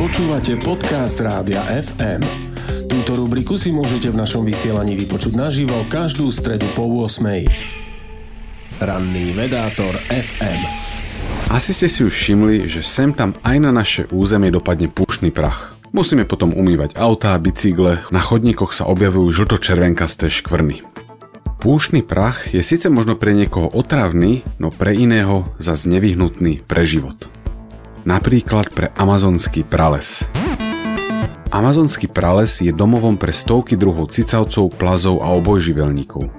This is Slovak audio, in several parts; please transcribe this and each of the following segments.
Počúvate podcast Rádia FM. Túto rubriku si môžete v našom vysielaní vypočuť naživo každú stredu po 8. Ranný vedátor FM. Asi ste si už všimli, že sem tam aj na naše územie dopadne púšny prach. Musíme potom umývať autá, bicykle, na chodníkoch sa objavujú žlto-červenkasté škvrny. Púšny prach je síce možno pre niekoho otravný, no pre iného zas nevyhnutný pre život. Napríklad pre amazonský prales. Amazonský prales je domovom pre stovky druhov cicavcov, plazov a obojživelníkov.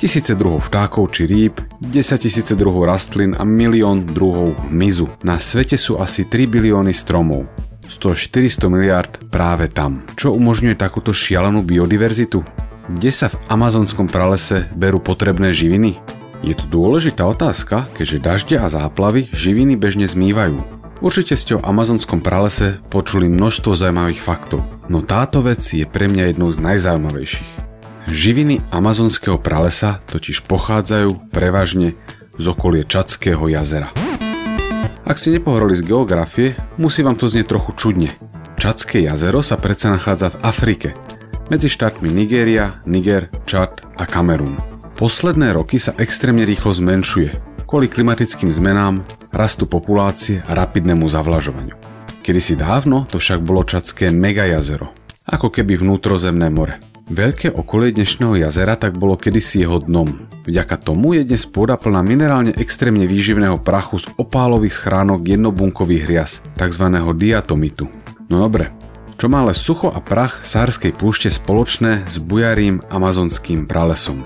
Tisíce druhov vtákov či rýb, 10 tisíce druhov rastlín a milión druhov mizu. Na svete sú asi 3 bilióny stromov. 100-400 miliard práve tam. Čo umožňuje takúto šialenú biodiverzitu? Kde sa v amazonskom pralese berú potrebné živiny? Je to dôležitá otázka, keďže dažde a záplavy živiny bežne zmývajú. Určite ste o amazonskom pralese počuli množstvo zaujímavých faktov, no táto vec je pre mňa jednou z najzaujímavejších. Živiny amazonského pralesa totiž pochádzajú prevažne z okolie Čadského jazera. Ak ste nepohorali z geografie, musí vám to znieť trochu čudne. Čadské jazero sa predsa nachádza v Afrike, medzi štátmi Nigéria, Niger, Čad a Kamerún. Posledné roky sa extrémne rýchlo zmenšuje, kvôli klimatickým zmenám, rastu populácie a rapidnému zavlažovaniu. Kedysi dávno to však bolo čadské megajazero, ako keby vnútrozemné more. Veľké okolie dnešného jazera tak bolo kedysi jeho dnom. Vďaka tomu je dnes pôda plná minerálne extrémne výživného prachu z opálových schránok jednobunkových hrias, tzv. diatomitu. No dobre, čo má ale sucho a prach Sárskej púšte spoločné s bujarým amazonským pralesom?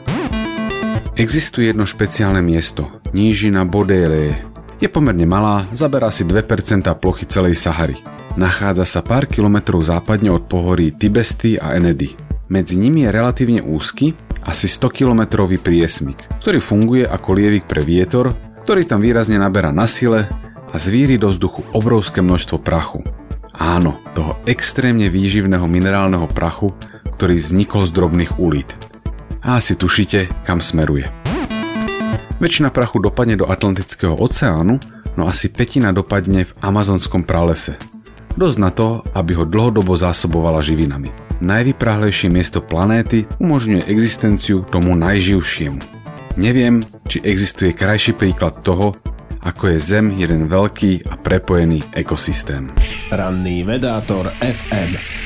Existuje jedno špeciálne miesto, nížina Bodélie. Je pomerne malá, zaberá si 2% plochy celej Sahary. Nachádza sa pár kilometrov západne od pohorí Tibesty a Enedy. Medzi nimi je relatívne úzky, asi 100 km priesmik, ktorý funguje ako lievik pre vietor, ktorý tam výrazne naberá na sile a zvíri do vzduchu obrovské množstvo prachu. Áno, toho extrémne výživného minerálneho prachu, ktorý vznikol z drobných ulít. A asi tušíte, kam smeruje. Väčšina prachu dopadne do Atlantického oceánu, no asi petina dopadne v amazonskom pralese. Dosť na to, aby ho dlhodobo zásobovala živinami najvyprahlejšie miesto planéty umožňuje existenciu tomu najživšiemu. Neviem, či existuje krajší príklad toho, ako je Zem jeden veľký a prepojený ekosystém. Ranný vedátor FM